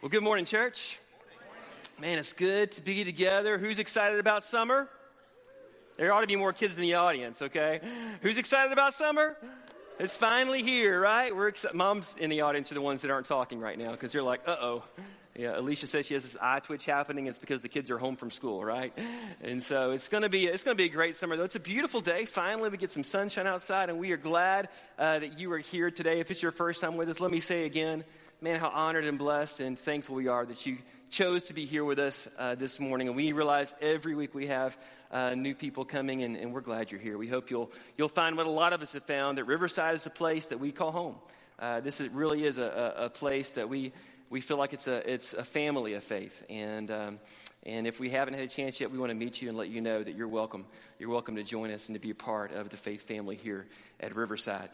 Well, good morning, church. Man, it's good to be together. Who's excited about summer? There ought to be more kids in the audience, okay? Who's excited about summer? It's finally here, right? We're excited. Moms in the audience are the ones that aren't talking right now because they're like, uh oh. Yeah, Alicia says she has this eye twitch happening. It's because the kids are home from school, right? And so it's to be it's to be a great summer. Though it's a beautiful day. Finally, we get some sunshine outside, and we are glad uh, that you are here today. If it's your first time with us, let me say again, man, how honored and blessed and thankful we are that you chose to be here with us uh, this morning. And we realize every week we have uh, new people coming, and, and, we're glad you're here. We hope you'll, you'll find what a lot of us have found that Riverside is a place that we call home. Uh, this is, really is a, a, place that we, we feel like it's a, it's a family of faith. And, um, and if we haven't had a chance yet, we want to meet you and let you know that you're welcome. You're welcome to join us and to be a part of the faith family here at Riverside.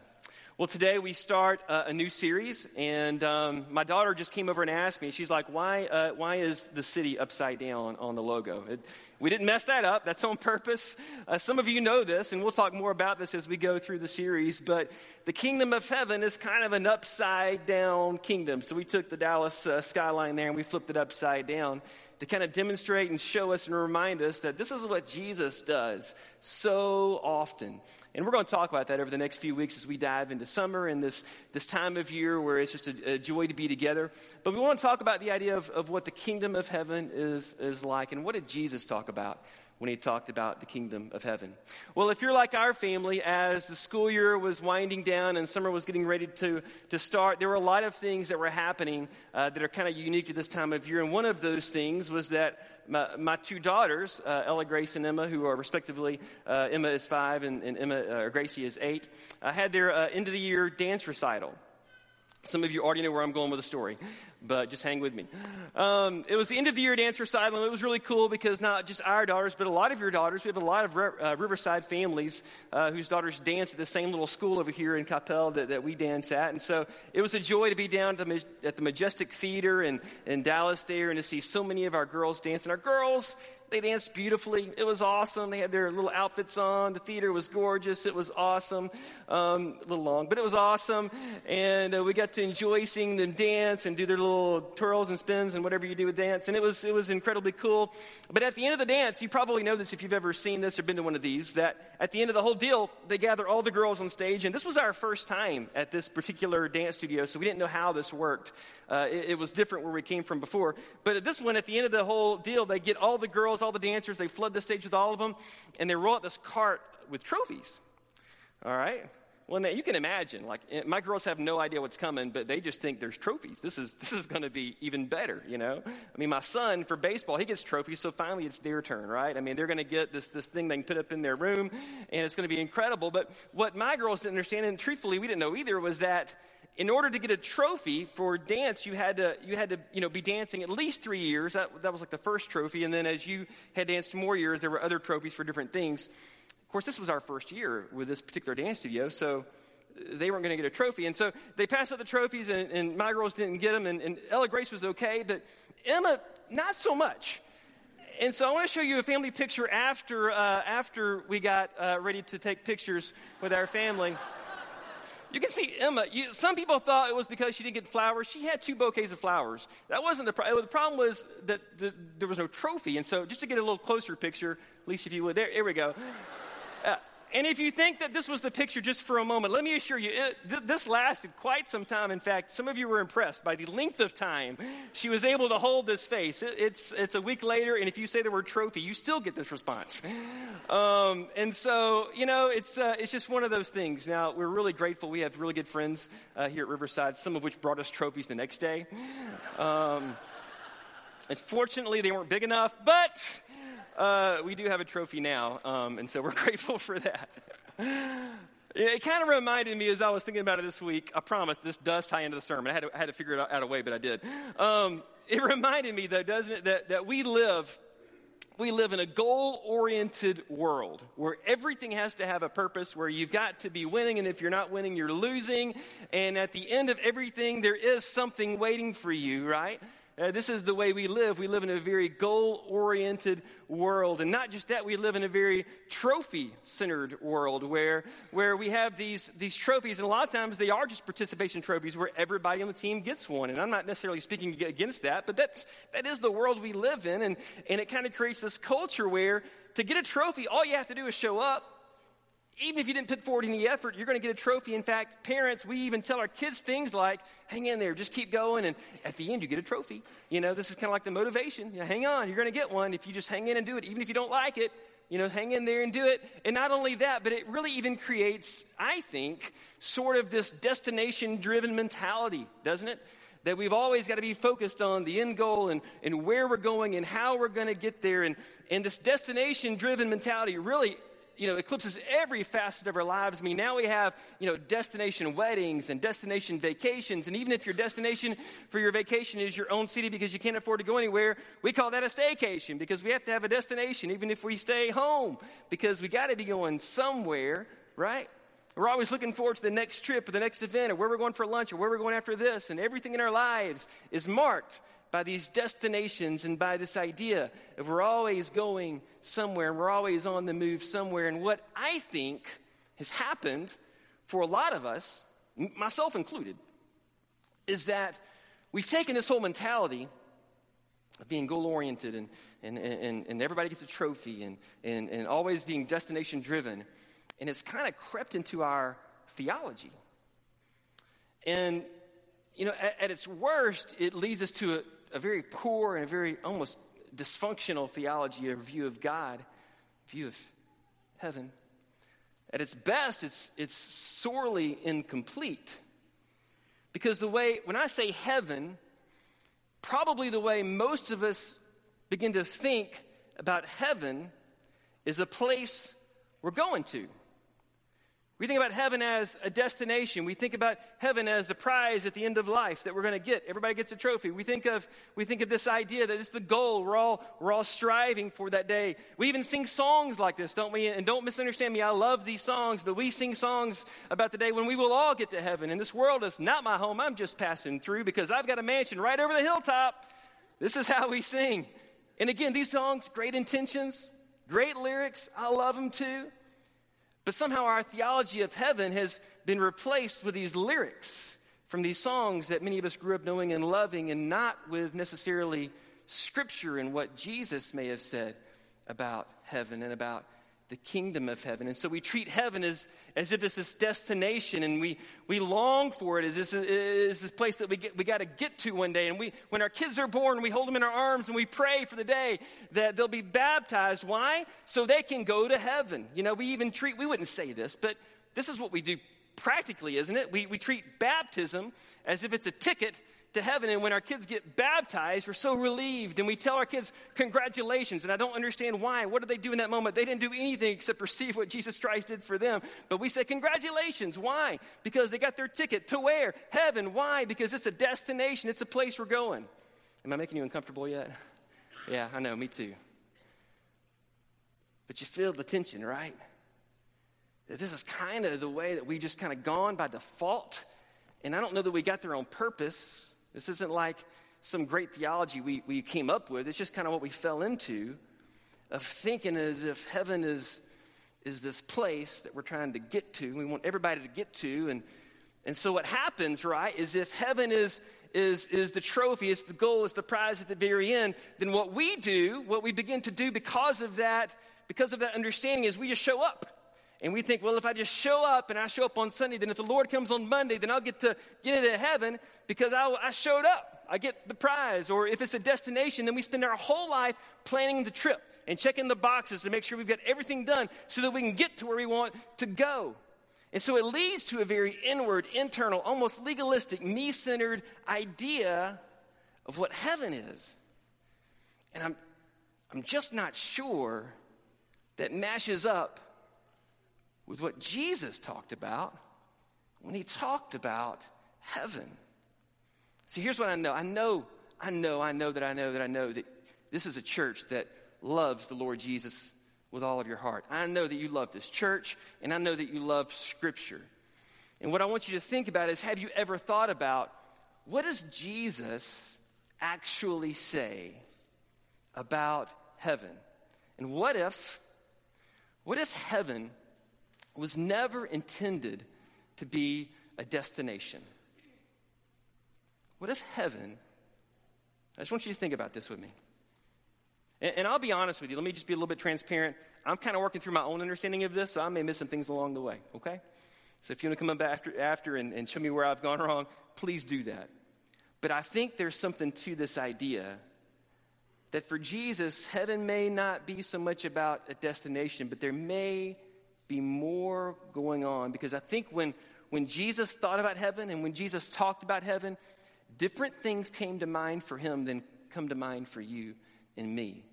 Well, today we start uh, a new series, and um, my daughter just came over and asked me. She's like, "Why? Uh, why is the city upside down on the logo?" It, we didn't mess that up. That's on purpose. Uh, some of you know this, and we'll talk more about this as we go through the series. But the kingdom of heaven is kind of an upside down kingdom. So we took the Dallas uh, skyline there and we flipped it upside down to kind of demonstrate and show us and remind us that this is what Jesus does so often. And we're going to talk about that over the next few weeks as we dive into summer and this, this time of year where it's just a, a joy to be together. But we want to talk about the idea of, of what the kingdom of heaven is, is like and what did Jesus talk about when he talked about the kingdom of heaven. Well, if you're like our family, as the school year was winding down and summer was getting ready to, to start, there were a lot of things that were happening uh, that are kind of unique to this time of year. And one of those things was that my, my two daughters, uh, Ella Grace and Emma, who are respectively, uh, Emma is five and, and Emma, uh, Gracie is eight, uh, had their uh, end of the year dance recital. Some of you already know where I'm going with the story, but just hang with me. Um, it was the end of the year dance recital. It was really cool because not just our daughters, but a lot of your daughters. We have a lot of uh, Riverside families uh, whose daughters dance at the same little school over here in Coppell that, that we dance at. And so it was a joy to be down at the, at the Majestic Theater in, in Dallas there and to see so many of our girls dance. And our girls, they danced beautifully. It was awesome. They had their little outfits on. The theater was gorgeous. It was awesome. Um, a little long, but it was awesome. And uh, we got to enjoy seeing them dance and do their little twirls and spins and whatever you do with dance. And it was, it was incredibly cool. But at the end of the dance, you probably know this if you've ever seen this or been to one of these, that at the end of the whole deal, they gather all the girls on stage. And this was our first time at this particular dance studio, so we didn't know how this worked. Uh, it, it was different where we came from before. But at this one, at the end of the whole deal, they get all the girls all the dancers, they flood the stage with all of them, and they roll out this cart with trophies. All right? Well, now you can imagine, like, eh, my girls have no idea what's coming, but they just think there's trophies. This is, this is going to be even better, you know? I mean, my son, for baseball, he gets trophies, so finally it's their turn, right? I mean, they're going to get this, this thing they can put up in their room, and it's going to be incredible. But what my girls didn't understand, and truthfully we didn't know either, was that in order to get a trophy for dance, you had to, you had to you know, be dancing at least three years. That, that was like the first trophy. And then as you had danced more years, there were other trophies for different things. Of course, this was our first year with this particular dance studio, so they weren't going to get a trophy. And so they passed out the trophies, and, and my girls didn't get them. And, and Ella Grace was okay, but Emma, not so much. And so I want to show you a family picture after, uh, after we got uh, ready to take pictures with our family. You can see Emma. You, some people thought it was because she didn't get flowers. She had two bouquets of flowers. That wasn't the problem. The problem was that the, there was no trophy. And so, just to get a little closer picture, at least if you would, there, here we go. Uh, and if you think that this was the picture just for a moment, let me assure you, it, th- this lasted quite some time. In fact, some of you were impressed by the length of time she was able to hold this face. It, it's, it's a week later, and if you say the word trophy, you still get this response. Um, and so, you know, it's, uh, it's just one of those things. Now, we're really grateful. We have really good friends uh, here at Riverside, some of which brought us trophies the next day. Um, Unfortunately, they weren't big enough, but uh, we do have a trophy now, um, and so we're grateful for that. It kind of reminded me as I was thinking about it this week. I promise this does tie into the sermon. I had to, I had to figure it out, out a way, but I did. Um, it reminded me, though, doesn't it, that, that we live we live in a goal oriented world where everything has to have a purpose, where you've got to be winning, and if you're not winning, you're losing. And at the end of everything, there is something waiting for you, right? Uh, this is the way we live. We live in a very goal oriented world. And not just that, we live in a very trophy centered world where, where we have these, these trophies. And a lot of times they are just participation trophies where everybody on the team gets one. And I'm not necessarily speaking against that, but that's, that is the world we live in. And, and it kind of creates this culture where to get a trophy, all you have to do is show up even if you didn't put forward any effort, you're going to get a trophy. In fact, parents, we even tell our kids things like, hang in there, just keep going, and at the end, you get a trophy. You know, this is kind of like the motivation. You know, hang on, you're going to get one if you just hang in and do it, even if you don't like it. You know, hang in there and do it. And not only that, but it really even creates, I think, sort of this destination driven mentality, doesn't it? That we've always got to be focused on the end goal and, and where we're going and how we're going to get there. And, and this destination driven mentality really you know, eclipses every facet of our lives. I mean, now we have, you know, destination weddings and destination vacations. And even if your destination for your vacation is your own city because you can't afford to go anywhere, we call that a staycation because we have to have a destination even if we stay home because we got to be going somewhere, right? We're always looking forward to the next trip or the next event or where we're going for lunch or where we're going after this. And everything in our lives is marked by these destinations and by this idea of we're always going somewhere and we're always on the move somewhere. And what I think has happened for a lot of us, myself included, is that we've taken this whole mentality of being goal oriented and, and, and, and everybody gets a trophy and, and, and always being destination driven, and it's kind of crept into our theology. And, you know, at, at its worst, it leads us to a, a very poor and a very almost dysfunctional theology or view of God, view of heaven. At its best, it's, it's sorely incomplete. Because the way, when I say heaven, probably the way most of us begin to think about heaven is a place we're going to. We think about heaven as a destination. We think about heaven as the prize at the end of life that we're going to get. Everybody gets a trophy. We think of, we think of this idea that it's the goal. We're all, we're all striving for that day. We even sing songs like this, don't we? And don't misunderstand me. I love these songs, but we sing songs about the day when we will all get to heaven. And this world is not my home. I'm just passing through because I've got a mansion right over the hilltop. This is how we sing. And again, these songs, great intentions, great lyrics. I love them too. But somehow our theology of heaven has been replaced with these lyrics from these songs that many of us grew up knowing and loving, and not with necessarily scripture and what Jesus may have said about heaven and about the kingdom of heaven. And so we treat heaven as, as if it's this destination and we, we long for it as this, is this place that we, get, we got to get to one day. And we, when our kids are born, we hold them in our arms and we pray for the day that they'll be baptized. Why? So they can go to heaven. You know, we even treat, we wouldn't say this, but this is what we do practically, isn't it? We, we treat baptism as if it's a ticket to heaven. And when our kids get baptized, we're so relieved. And we tell our kids, Congratulations. And I don't understand why. What did they do in that moment? They didn't do anything except receive what Jesus Christ did for them. But we say, Congratulations. Why? Because they got their ticket to where? Heaven. Why? Because it's a destination, it's a place we're going. Am I making you uncomfortable yet? Yeah, I know, me too. But you feel the tension, right? That this is kind of the way that we've just kind of gone by default. And I don't know that we got there on purpose. This isn't like some great theology we, we came up with. It's just kind of what we fell into of thinking as if heaven is, is this place that we're trying to get to. We want everybody to get to. And, and so what happens, right, is if heaven is, is, is the trophy, it's the goal, it's the prize at the very end, then what we do, what we begin to do because of that, because of that understanding is we just show up. And we think, well, if I just show up and I show up on Sunday, then if the Lord comes on Monday, then I'll get to get into heaven because I, I showed up. I get the prize. Or if it's a destination, then we spend our whole life planning the trip and checking the boxes to make sure we've got everything done so that we can get to where we want to go. And so it leads to a very inward, internal, almost legalistic, me centered idea of what heaven is. And I'm, I'm just not sure that matches up with what Jesus talked about when he talked about heaven. See, here's what I know. I know, I know, I know that I know that I know that this is a church that loves the Lord Jesus with all of your heart. I know that you love this church, and I know that you love Scripture. And what I want you to think about is have you ever thought about what does Jesus actually say about heaven? And what if, what if heaven was never intended to be a destination? What if heaven, I just want you to think about this with me. And, and I'll be honest with you, let me just be a little bit transparent. I'm kind of working through my own understanding of this, so I may miss some things along the way, okay? So if you want to come up after, after and, and show me where I've gone wrong, please do that. But I think there's something to this idea that for Jesus, heaven may not be so much about a destination, but there may be more going on. Because I think when, when Jesus thought about heaven and when Jesus talked about heaven, different things came to mind for him than come to mind for you and me.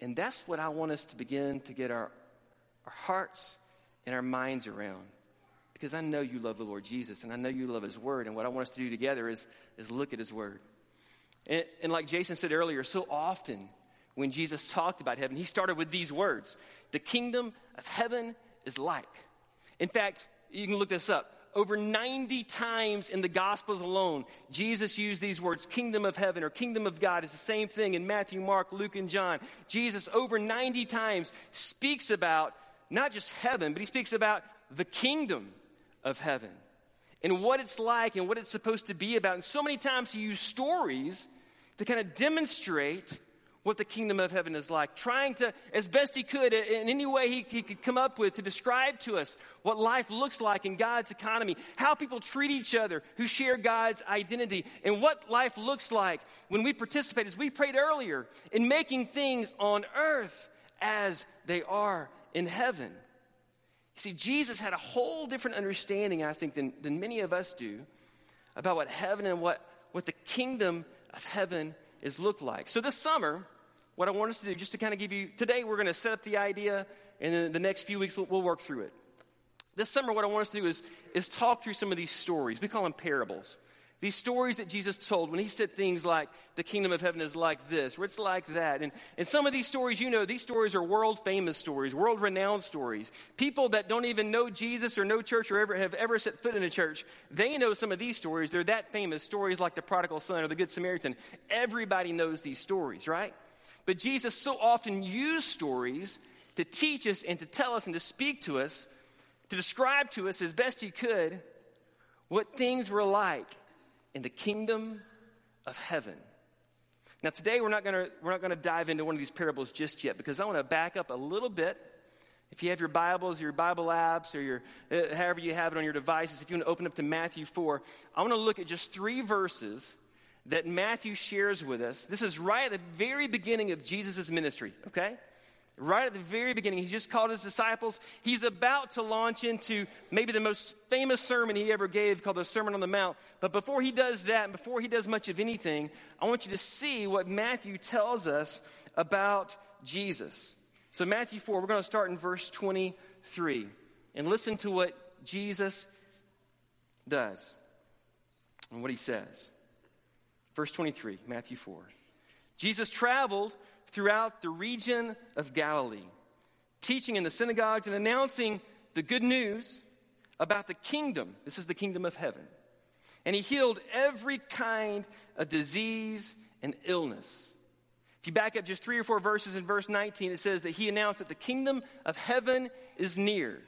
And that's what I want us to begin to get our, our hearts and our minds around. Because I know you love the Lord Jesus and I know you love His Word. And what I want us to do together is, is look at His Word. And, and like Jason said earlier, so often when Jesus talked about heaven, He started with these words The kingdom of heaven is like. In fact, you can look this up. Over 90 times in the Gospels alone, Jesus used these words, kingdom of heaven or kingdom of God. It's the same thing in Matthew, Mark, Luke, and John. Jesus, over 90 times, speaks about not just heaven, but he speaks about the kingdom of heaven and what it's like and what it's supposed to be about. And so many times he used stories to kind of demonstrate what the kingdom of heaven is like, trying to, as best he could, in any way he, he, could come up with, to describe to us what life looks like in God's economy, how people treat each other who share God's identity, and what life looks like when we participate, as we prayed earlier, in making things on earth as they are in heaven. You see, Jesus had a whole different understanding, I think, than, than many of us do about what heaven and what, what the kingdom of heaven is look like. So this summer, what I want us to do, just to kind of give you, today we're going to set up the idea, and then the next few weeks we'll, we'll work through it. This summer, what I want us to do is, is talk through some of these stories. We call them parables. These stories that Jesus told when he said things like, the kingdom of heaven is like this, or it's like that. And, and some of these stories, you know, these stories are world famous stories, world renowned stories. People that don't even know Jesus or know church or ever have ever set foot in a church, they know some of these stories. They're that famous. Stories like the prodigal son or the good Samaritan. Everybody knows these stories, right? But Jesus so often used stories to teach us and to tell us and to speak to us, to describe to us as best he could what things were like in the kingdom of heaven. Now, today we're not going to we're not to dive into one of these parables just yet because I want to back up a little bit. If you have your Bibles, your Bible apps, or your, uh, however you have it on your devices, if you want to open up to Matthew 4, I want to look at just three verses that Matthew shares with us. This is right at the very beginning of Jesus' ministry, okay? Right at the very beginning, he just called his disciples. He's about to launch into maybe the most famous sermon he ever gave called the Sermon on the Mount. But before he does that, and before he does much of anything, I want you to see what Matthew tells us about Jesus. So, Matthew 4, we're going to start in verse 23 and listen to what Jesus does and what he says. Verse 23, Matthew 4. Jesus traveled throughout the region of Galilee, teaching in the synagogues and announcing the good news about the kingdom. This is the kingdom of heaven. And he healed every kind of disease and illness. If you back up just three or four verses in verse 19, it says that he announced that the kingdom of heaven is near.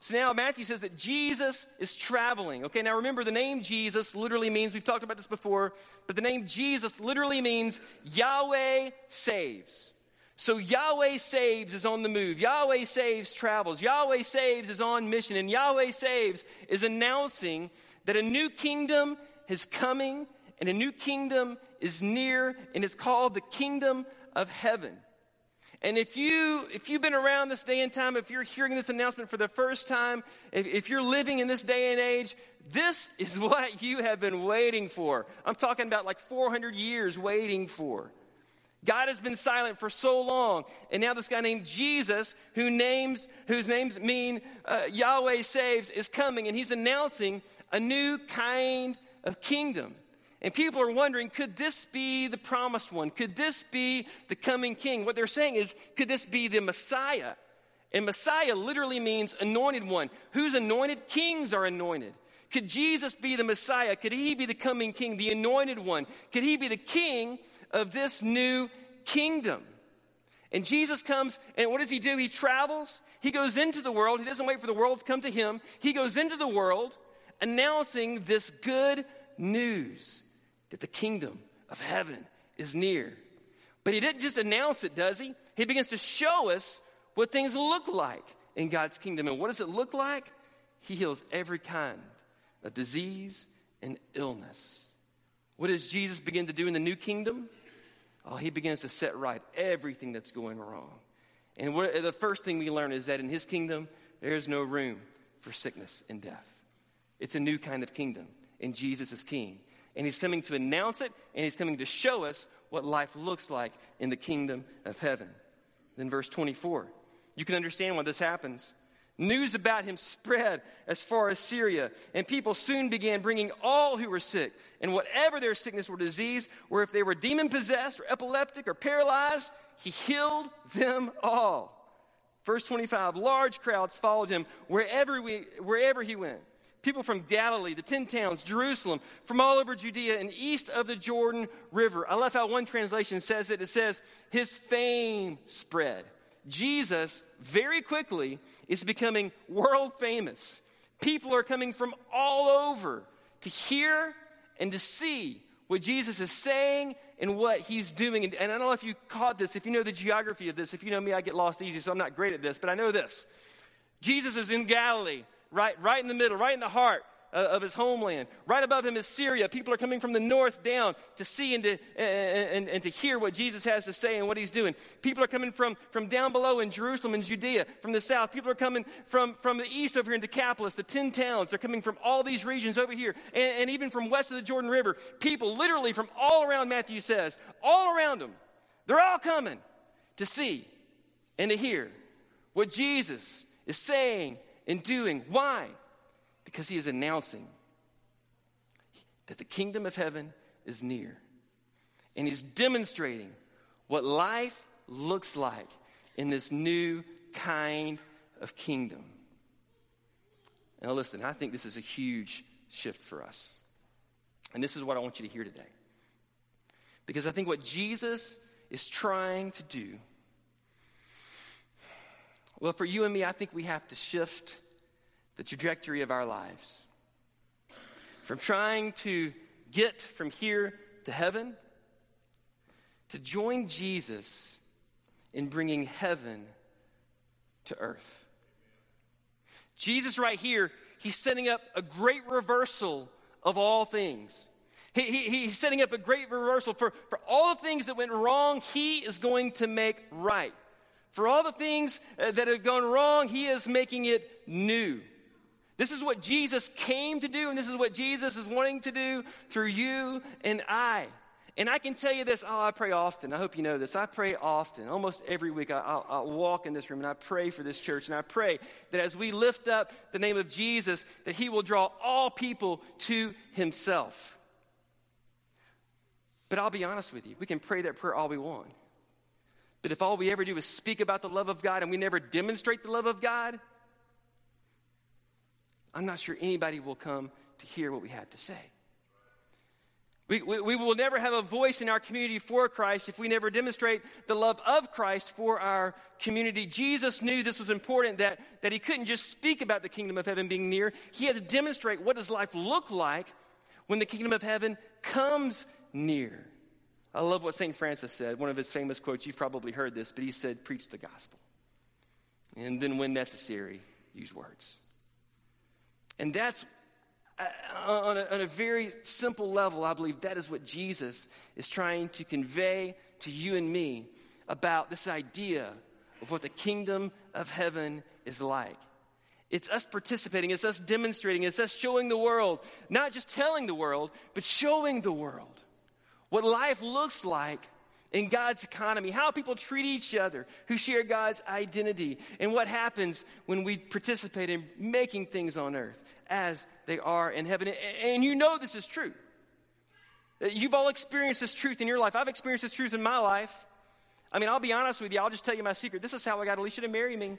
So now Matthew says that Jesus is traveling. Okay, now remember the name Jesus literally means, we've talked about this before, but the name Jesus literally means Yahweh saves. So Yahweh saves is on the move. Yahweh saves travels. Yahweh saves is on mission. And Yahweh saves is announcing that a new kingdom is coming and a new kingdom is near, and it's called the kingdom of heaven. And if you if you've been around this day and time, if you're hearing this announcement for the first time, if, if you're living in this day and age, this is what you have been waiting for. I'm talking about like 400 years waiting for. God has been silent for so long, and now this guy named Jesus, who names whose names mean uh, Yahweh saves, is coming, and he's announcing a new kind of kingdom. And people are wondering, could this be the promised one? Could this be the coming king? What they're saying is, could this be the Messiah? And Messiah literally means anointed one. Who's anointed? Kings are anointed. Could Jesus be the Messiah? Could he be the coming king, the anointed one? Could he be the king of this new kingdom? And Jesus comes, and what does he do? He travels, he goes into the world. He doesn't wait for the world to come to him. He goes into the world announcing this good news that the kingdom of heaven is near. But he didn't just announce it, does he? He begins to show us what things look like in God's kingdom. And what does it look like? He heals every kind of disease and illness. What does Jesus begin to do in the new kingdom? Oh, he begins to set right everything that's going wrong. And what, the first thing we learn is that in his kingdom, there's no room for sickness and death. It's a new kind of kingdom, and Jesus is king. And he's coming to announce it, and he's coming to show us what life looks like in the kingdom of heaven. Then, verse 24, you can understand why this happens. News about him spread as far as Syria, and people soon began bringing all who were sick, and whatever their sickness or disease, or if they were demon possessed, or epileptic, or paralyzed, he healed them all. Verse 25 large crowds followed him wherever, we, wherever he went. People from Galilee, the 10 towns, Jerusalem, from all over Judea and east of the Jordan River. I love how one translation says it. It says, His fame spread. Jesus, very quickly, is becoming world famous. People are coming from all over to hear and to see what Jesus is saying and what he's doing. And, and I don't know if you caught this, if you know the geography of this. If you know me, I get lost easy, so I'm not great at this, but I know this. Jesus is in Galilee right, right in the middle, right in the heart of his homeland. Right above him is Syria. People are coming from the north down to see and to, and, and, and, to hear what Jesus has to say and what he's doing. People are coming from, from down below in Jerusalem and Judea, from the south. People are coming from, from the east over here in Decapolis, the 10 towns. They're coming from all these regions over here, and, and even from west of the Jordan River. People literally from all around, Matthew says, all around them. They're all coming to see and to hear what Jesus is saying in doing. Why? Because he is announcing that the kingdom of heaven is near. And he's demonstrating what life looks like in this new kind of kingdom. Now, listen, I think this is a huge shift for us. And this is what I want you to hear today. Because I think what Jesus is trying to do well, for you and me, I think we have to shift the trajectory of our lives. From trying to get from here to heaven to join Jesus in bringing heaven to earth. Jesus, right here, he's setting up a great reversal of all things. He, he, he's setting up a great reversal for, for all the things that went wrong, he is going to make right. For all the things uh, that have gone wrong, he is making it new. This is what Jesus came to do, and this is what Jesus is wanting to do through you and I. And I can tell you this, oh, I pray often. I hope you know this. I pray often. Almost every week, I, will walk in this room and I pray for this church. And I pray that as we lift up the name of Jesus, that he will draw all people to himself. But I'll be honest with you, we can pray that prayer all we want. But if all we ever do is speak about the love of God and we never demonstrate the love of God, I'm not sure anybody will come to hear what we have to say. We, we, we, will never have a voice in our community for Christ if we never demonstrate the love of Christ for our community. Jesus knew this was important, that, that he couldn't just speak about the kingdom of heaven being near. He had to demonstrate what does life look like when the kingdom of heaven comes near. I love what St. Francis said, one of his famous quotes. You've probably heard this, but he said, Preach the gospel. And then, when necessary, use words. And that's uh, on a, on a, very simple level, I believe that is what Jesus is trying to convey to you and me about this idea of what the kingdom of heaven is like. It's us participating, it's us demonstrating, it's us showing the world, not just telling the world, but showing the world what life looks like in God's economy, how people treat each other who share God's identity, and what happens when we participate in making things on earth as they are in heaven. And you know this is true. You've all experienced this truth in your life. I've experienced this truth in my life. I mean, I'll be honest with you. I'll just tell you my secret. This is how I got Alicia to marry me.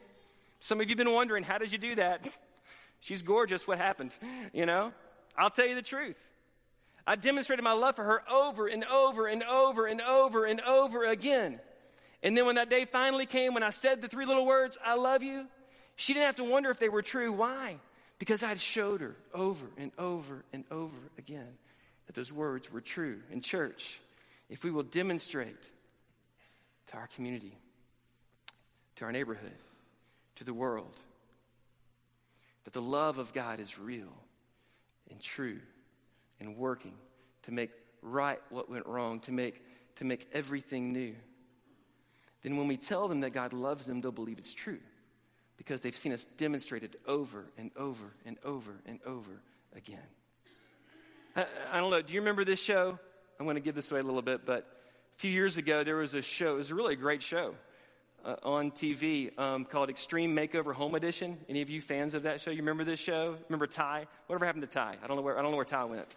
Some of you have been wondering, how did you do that? She's gorgeous. What happened? You know? I'll tell you the truth. I demonstrated my love for her over and over and over and over and over again. And then when that day finally came, when I said the three little words, I love you, she didn't have to wonder if they were true. Why? Because I'd showed her over and over and over again that those words were true. In church, if we will demonstrate to our community, to our neighborhood, to the world, that the love of God is real and true and working to make right what went wrong, to make, to make everything new, then when we tell them that God loves them, they'll believe it's true because they've seen us demonstrated over and over and over and over again. I, I don't know, do you remember this show? I'm going to give this away a little bit, but a few years ago there was a show, it was really a really great show. Uh, on TV um, called Extreme Makeover Home Edition. Any of you fans of that show? You remember this show? Remember Ty? Whatever happened to Ty? I don't know where I don't know where Ty went.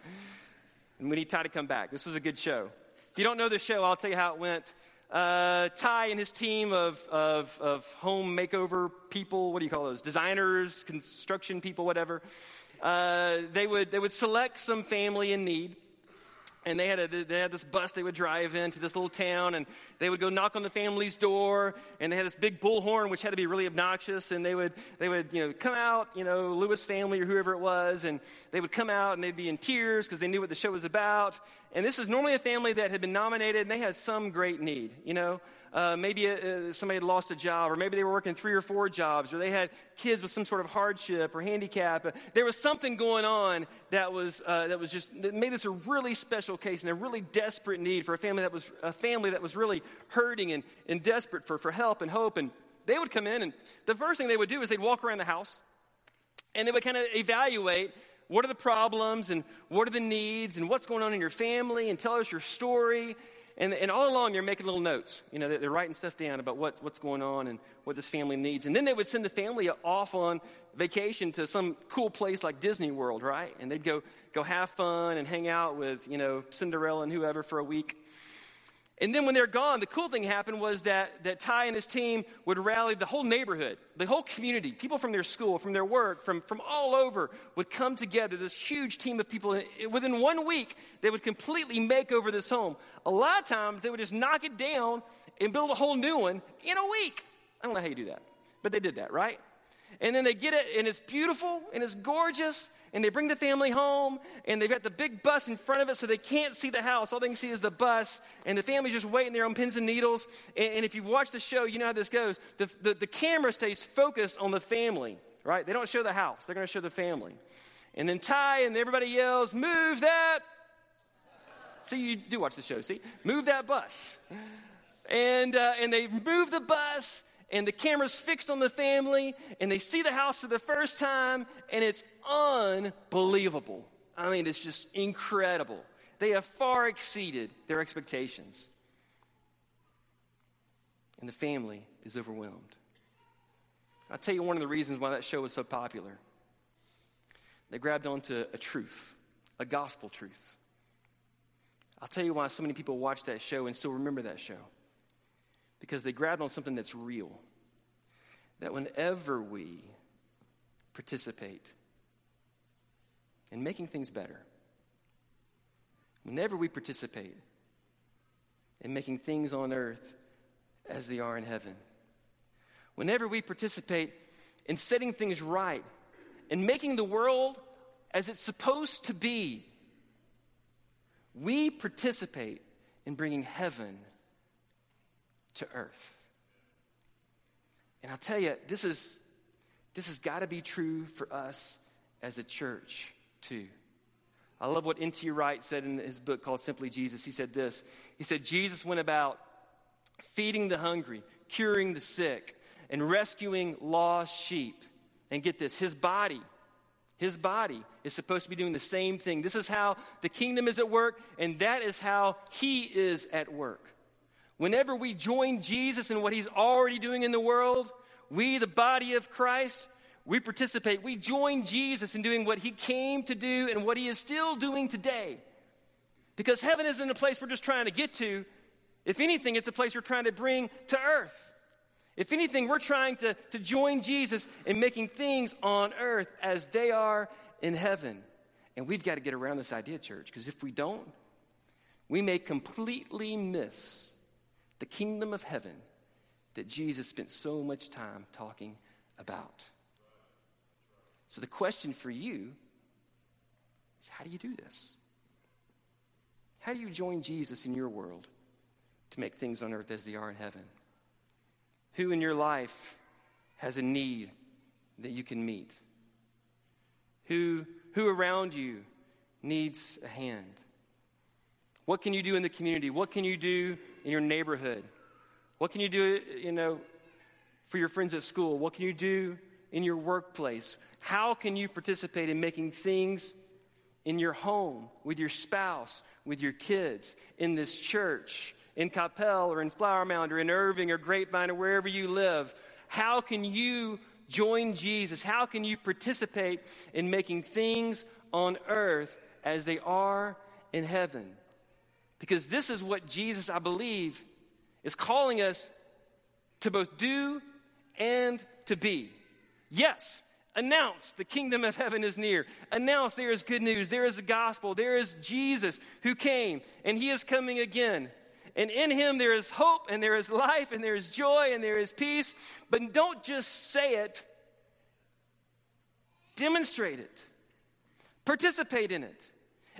And we need Ty to come back. This was a good show. If you don't know the show, I'll tell you how it went. Uh, Ty and his team of, of, of home makeover people, what do you call those? Designers, construction people, whatever. Uh, they, would, they would select some family in need and they had, a, they had this bus they would drive into this little town and they would go knock on the family's door and they had this big bullhorn which had to be really obnoxious and they would, they would you know, come out you know lewis family or whoever it was and they would come out and they'd be in tears because they knew what the show was about and this is normally a family that had been nominated and they had some great need you know uh, maybe uh, somebody had lost a job, or maybe they were working three or four jobs, or they had kids with some sort of hardship or handicap. Uh, there was something going on that was, uh, that was just that made this a really special case and a really desperate need for a family that was a family that was really hurting and, and desperate for, for help and hope. And they would come in, and the first thing they would do is they'd walk around the house and they would kind of evaluate what are the problems and what are the needs and what's going on in your family and tell us your story and, and all along, they're making little notes. You know, they're writing stuff down about what, what's going on and what this family needs. And then they would send the family off on vacation to some cool place like Disney World, right? And they'd go, go have fun and hang out with, you know, Cinderella and whoever for a week. And then when they're gone, the cool thing happened was that, that Ty and his team would rally the whole neighborhood, the whole community, people from their school, from their work, from, from all over would come together, this huge team of people. And within one week, they would completely make over this home. A lot of times, they would just knock it down and build a whole new one in a week. I don't know how you do that, but they did that, right? And then they get it, and it's beautiful, and it's gorgeous, and they bring the family home and they've got the big bus in front of it so they can't see the house. All they can see is the bus and the family's just waiting there on pins and needles. And, and if you've watched the show, you know how this goes. The, the, the camera stays focused on the family, right? They don't show the house, they're going to show the family. And then Ty and everybody yells, Move that. See, you do watch the show, see? Move that bus. And, uh, and they move the bus and the camera's fixed on the family and they see the house for the first time and it's unbelievable. I mean, it's just incredible. They have far exceeded their expectations. And the family is overwhelmed. I'll tell you one of the reasons why that show was so popular. They grabbed onto a truth, a gospel truth. I'll tell you why so many people watch that show and still remember that show because they grabbed on something that's real. That whenever we participate in making things better, whenever we participate in making things on earth as they are in heaven, whenever we participate in setting things right and making the world as it's supposed to be, we participate in bringing heaven to earth. And I'll tell you, this is this has got to be true for us as a church too. I love what N.T. Wright said in his book called Simply Jesus. He said this. He said Jesus went about feeding the hungry, curing the sick, and rescuing lost sheep. And get this, his body his body is supposed to be doing the same thing. This is how the kingdom is at work, and that is how he is at work. Whenever we join Jesus in what he's already doing in the world, we, the body of Christ, we participate. We join Jesus in doing what he came to do and what he is still doing today. Because heaven isn't a place we're just trying to get to. If anything, it's a place we're trying to bring to earth. If anything, we're trying to, to join Jesus in making things on earth as they are in heaven. And we've got to get around this idea, church, because if we don't, we may completely miss the kingdom of heaven that Jesus spent so much time talking about. So the question for you is how do you do this? How do you join Jesus in your world to make things on earth as they are in heaven? Who in your life has a need that you can meet? Who, who around you needs a hand? What can you do in the community? What can you do in your neighborhood? What can you do, you know, for your friends at school? What can you do in your workplace? How can you participate in making things in your home, with your spouse, with your kids, in this church, in Coppell or in Flower Mound or in Irving or Grapevine or wherever you live? How can you join Jesus? How can you participate in making things on earth as they are in heaven? Because this is what Jesus, I believe, is calling us to both do and to be. Yes, announce the kingdom of heaven is near. Announce there is good news. There is the gospel. There is Jesus who came, and he is coming again. And in him there is hope, and there is life, and there is joy, and there is peace. But don't just say it, demonstrate it, participate in it.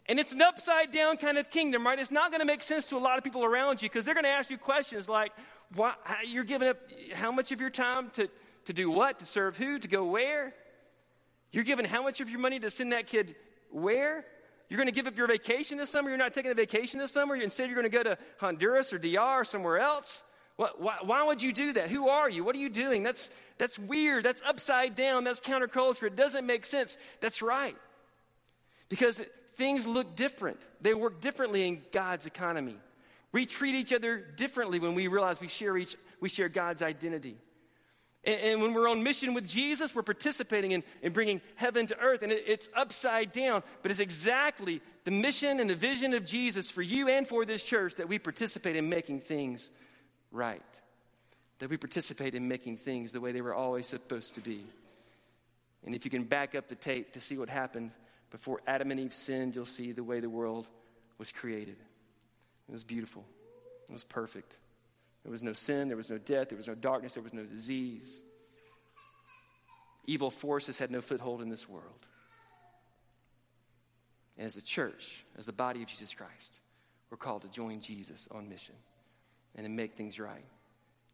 And it's an upside down kind of kingdom, right? It's not going to make sense to a lot of people around you because they're going to ask you questions like, why, you're giving up how much of your time to, to do what? To serve who? To go where? You're giving how much of your money to send that kid where? You're going to give up your vacation this summer? You're not taking a vacation this summer? Instead, you're going to go to Honduras or DR or somewhere else? What, why, why, would you do that? Who are you? What are you doing? That's, that's weird. That's upside down. That's counterculture. It doesn't make sense. That's right. Because things look different. They work differently in God's economy. We treat each other differently when we realize we share, each, we share God's identity. And, and when we're on mission with Jesus, we're participating in, in bringing heaven to earth. And it, it's upside down, but it's exactly the mission and the vision of Jesus for you and for this church that we participate in making things right. That we participate in making things the way they were always supposed to be. And if you can back up the tape to see what happened before Adam and Eve sinned, you'll see the way the world was created. It was beautiful, it was perfect. There was no sin, there was no death, there was no darkness, there was no disease. Evil forces had no foothold in this world. And as the church, as the body of Jesus Christ, we're called to join Jesus on mission and to make things right,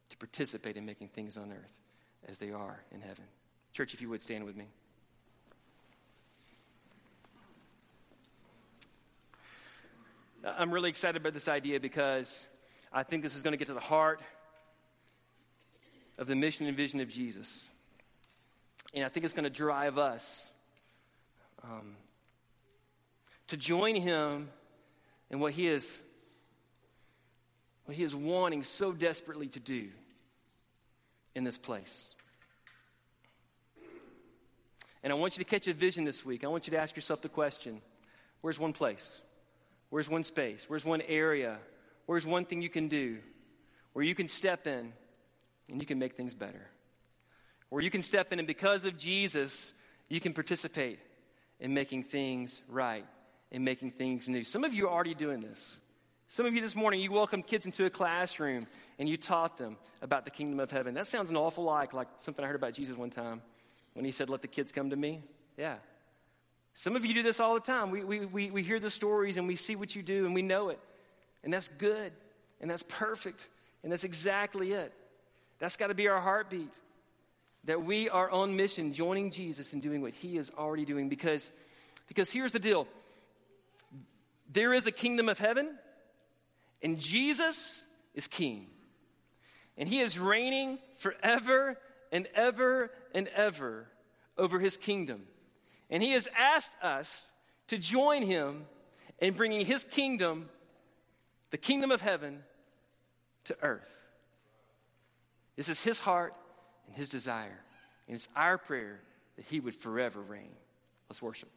to participate in making things on earth as they are in heaven. Church, if you would stand with me. I'm really excited about this idea because I think this is going to get to the heart of the mission and vision of Jesus. And I think it's going to drive us um, to join him in what he is what he is wanting so desperately to do in this place. And I want you to catch a vision this week. I want you to ask yourself the question where's one place? Where's one space? Where's one area? Where's one thing you can do where you can step in and you can make things better? Where you can step in and because of Jesus, you can participate in making things right and making things new. Some of you are already doing this. Some of you this morning, you welcomed kids into a classroom and you taught them about the kingdom of heaven. That sounds an awful lot like something I heard about Jesus one time when he said, Let the kids come to me. Yeah, some of you do this all the time. We, we, we, we hear the stories and we see what you do and we know it. And that's good and that's perfect and that's exactly it. That's got to be our heartbeat. That we are on mission, joining Jesus and doing what he is already doing. Because, because here's the deal there is a kingdom of heaven, and Jesus is king. And he is reigning forever and ever and ever over his kingdom. And he has asked us to join him in bringing his kingdom, the kingdom of heaven, to earth. This is his heart and his desire. And it's our prayer that he would forever reign. Let's worship.